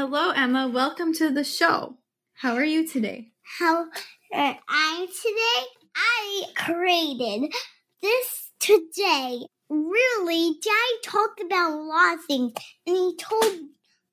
Hello, Emma. Welcome to the show. How are you today? How uh, I today I created this today. Really, Dad talked about a lot of things, and he told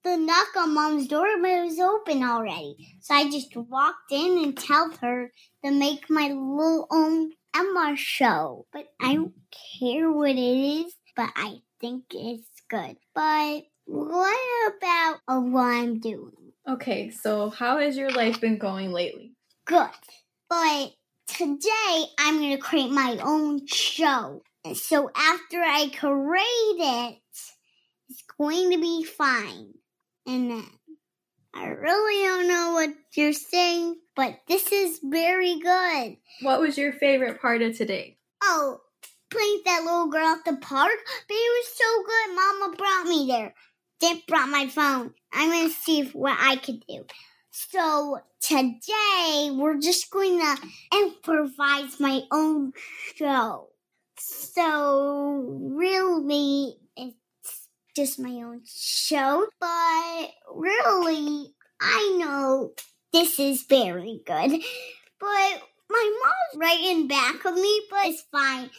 the knock on Mom's door, but it was open already. So I just walked in and told her to make my little own Emma show. But I don't care what it is, but I think it's good. But what about uh, what I'm doing? Okay, so how has your life been going lately? Good. But today I'm going to create my own show. And so after I create it, it's going to be fine. And then I really don't know what you're saying, but this is very good. What was your favorite part of today? Oh, playing that little girl at the park, but it was so good. Mama brought me there. Dip brought my phone. I'm going to see what I can do. So today we're just going to improvise my own show. So really, it's just my own show, but really, I know this is very good. But my mom's right in back of me, but it's fine.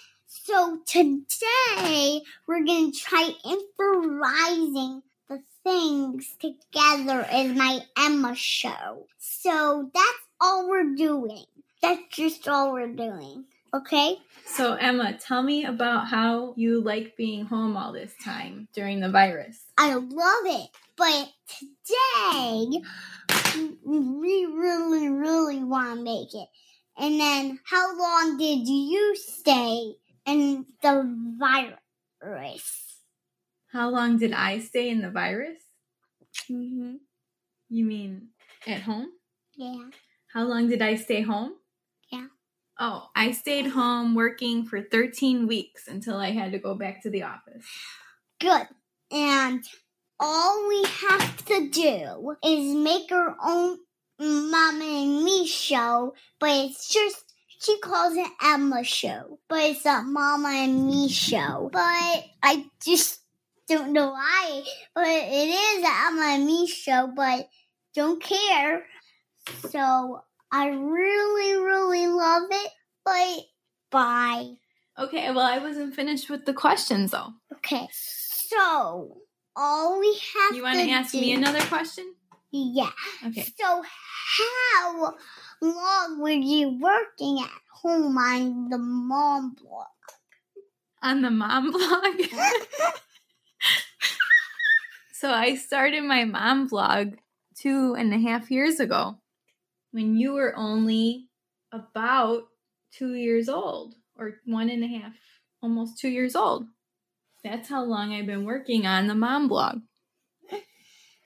So today we're going to try improvising the things together in my Emma show. So that's all we're doing. That's just all we're doing. Okay? So, Emma, tell me about how you like being home all this time during the virus. I love it. But today, we really, really want to make it. And then, how long did you stay in the virus? How long did I stay in the virus? Mm-hmm. You mean at home? Yeah. How long did I stay home? Yeah. Oh, I stayed home working for 13 weeks until I had to go back to the office. Good. And all we have to do is make our own Mama and Me show, but it's just she calls it Emma show, but it's a Mama and Me show. But I just don't know why, but it is an Emma and Me show, but don't care. So I really, really love it, but bye. Okay, well, I wasn't finished with the questions though. Okay, so all we have You want to ask do, me another question? Yeah. Okay. So how long were you working at home on the mom blog? On the mom blog? so I started my mom blog two and a half years ago when you were only about two years old or one and a half, almost two years old. That's how long I've been working on the mom blog.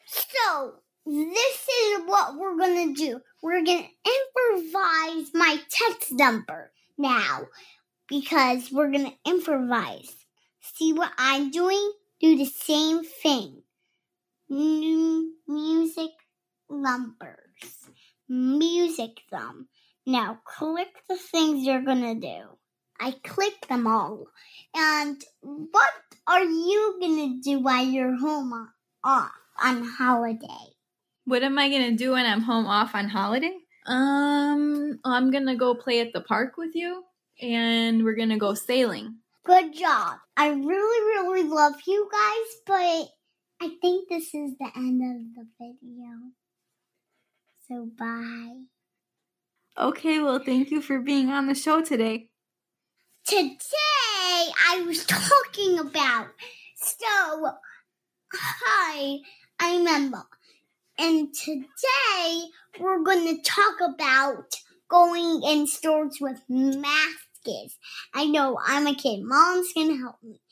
So this is what we're gonna do. We're gonna improvise my text number now because we're gonna improvise. See what I'm doing? Do the same thing. New music numbers. Music them. Now click the things you're gonna do. I click them all. And what are you gonna do while you're home off on holiday? What am I gonna do when I'm home off on holiday? Um, I'm gonna go play at the park with you, and we're gonna go sailing. Good job. I really, really love you guys, but I think this is the end of the video. So bye. Okay, well, thank you for being on the show today. Today I was talking about. So, hi, I'm Emma. And today we're going to talk about going in stores with masks. I know I'm a kid. Mom's going to help me.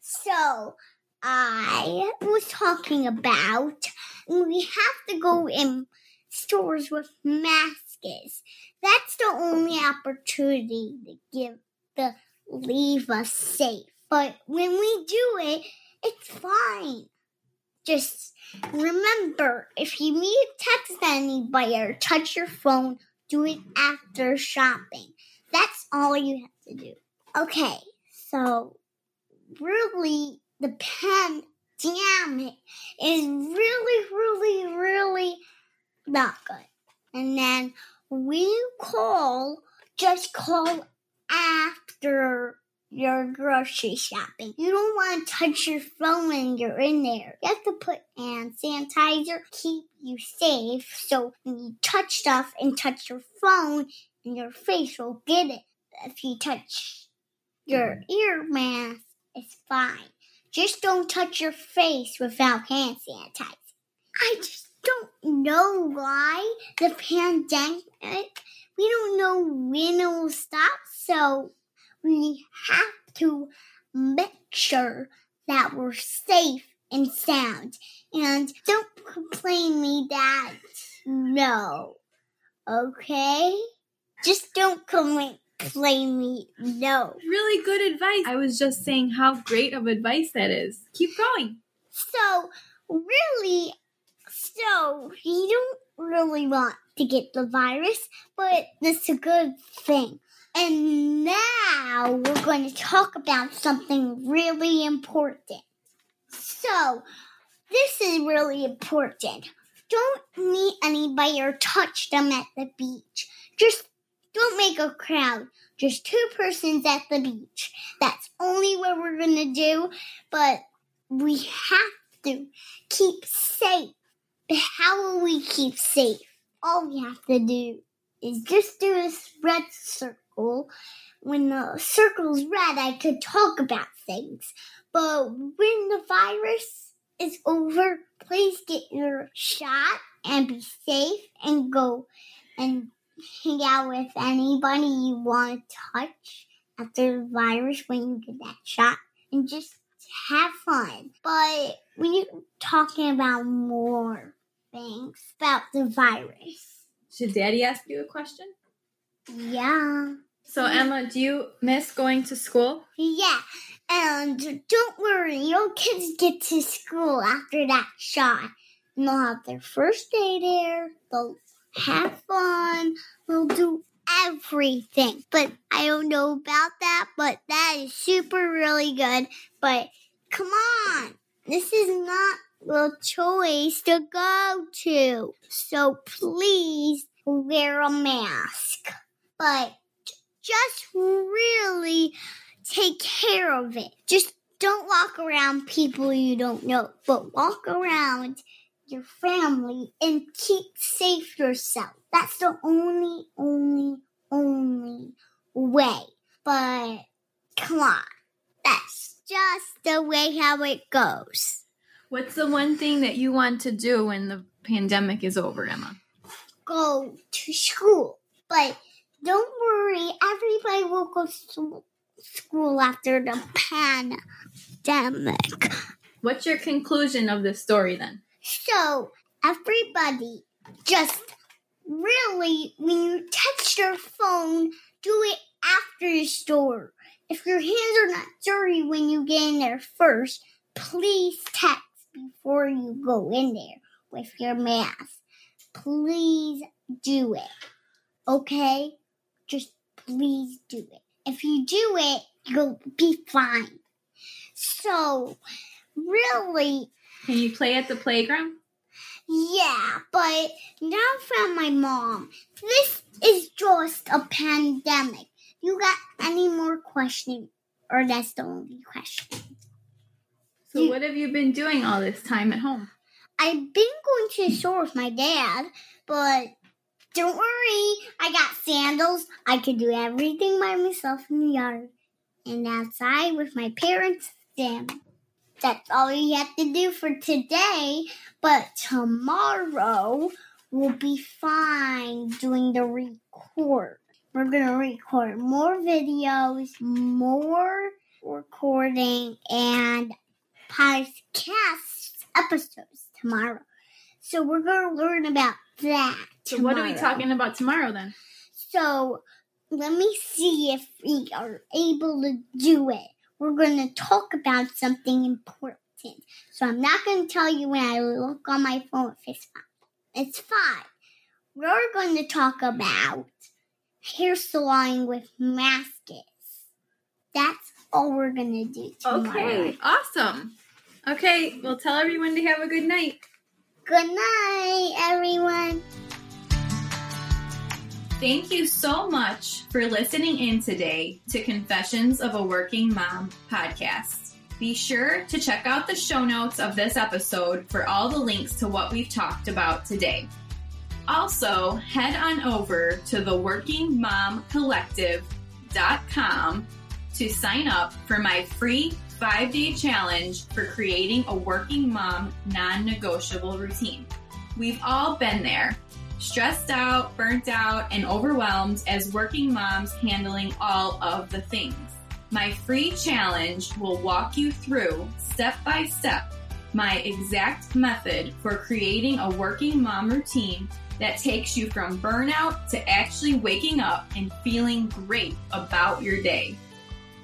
So, I was talking about we have to go in stores with masks. That's the only opportunity to give the leave us safe. But when we do it, it's fine. Just remember if you need to text anybody or touch your phone, do it after shopping. That's all you have to do. Okay, so really, the pandemic is really, really, really not good. And then when you call, just call your grocery shopping. You don't want to touch your phone when you're in there. You have to put hand sanitizer, keep you safe. So when you touch stuff and touch your phone, and your face will get it. If you touch your mm-hmm. ear mask, it's fine. Just don't touch your face without hand sanitizer. I just don't know why the pandemic, we don't know when it will stop, so we have to make sure that we're safe and sound. And don't complain me that no. Okay? Just don't complain me no. Really good advice. I was just saying how great of advice that is. Keep going. So, really, so you don't really want to get the virus, but that's a good thing. And now we're going to talk about something really important. So, this is really important. Don't meet anybody or touch them at the beach. Just don't make a crowd. Just two persons at the beach. That's only what we're going to do, but we have to keep safe. But how will we keep safe? All we have to do is just do a red circle circle. When the circle's red, I could talk about things. But when the virus is over, please get your shot and be safe and go and hang out with anybody you want to touch after the virus when you get that shot and just have fun. But we're talking about more things about the virus. Should Daddy ask you a question? Yeah. So, Emma, do you miss going to school? Yeah. And don't worry, your kids get to school after that shot. And they'll have their first day there. They'll have fun. They'll do everything. But I don't know about that, but that is super really good. But come on. This is not the choice to go to. So please wear a mask. But just really take care of it. Just don't walk around people you don't know, but walk around your family and keep safe yourself. That's the only, only, only way. But come on, that's just the way how it goes. What's the one thing that you want to do when the pandemic is over, Emma? Go to school. But don't worry, everybody will go to school after the pandemic. What's your conclusion of this story then? So, everybody just really, when you touch your phone, do it after the store. If your hands are not dirty when you get in there first, please text before you go in there with your mask. Please do it. Okay? Just please do it. If you do it, you'll be fine. So, really. Can you play at the playground? Yeah, but now from my mom. This is just a pandemic. You got any more questions? Or that's the only question. So, you, what have you been doing all this time at home? I've been going to the store with my dad, but don't worry, I got sandals. I can do everything by myself in the yard. And outside with my parents, then that's all we have to do for today. But tomorrow we'll be fine doing the record. We're gonna record more videos, more recording, and podcast episodes tomorrow. So we're to learn about that. So what are we talking about tomorrow then? So let me see if we are able to do it. We're going to talk about something important. So I'm not going to tell you when I look on my phone if it's five. It's five. We're going to talk about hair salon with masks. That's all we're going to do tomorrow. Okay, awesome. Okay, well, tell everyone to have a good night. Good night, everyone. Thank you so much for listening in today to Confessions of a Working Mom podcast. Be sure to check out the show notes of this episode for all the links to what we've talked about today. Also, head on over to the workingmomcollective.com to sign up for my free five day challenge for creating a working mom non negotiable routine. We've all been there, stressed out, burnt out, and overwhelmed as working moms handling all of the things. My free challenge will walk you through step by step my exact method for creating a working mom routine that takes you from burnout to actually waking up and feeling great about your day.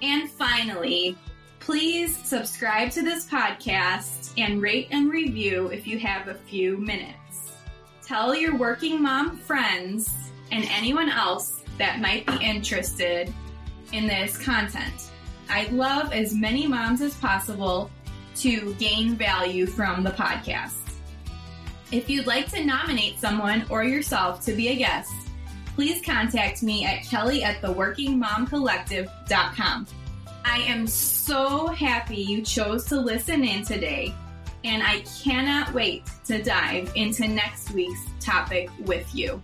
And finally, please subscribe to this podcast and rate and review if you have a few minutes. Tell your working mom friends and anyone else that might be interested in this content. I'd love as many moms as possible to gain value from the podcast. If you'd like to nominate someone or yourself to be a guest, please contact me at kelly at theworkingmomcollective.com. I am so happy you chose to listen in today, and I cannot wait to dive into next week's topic with you.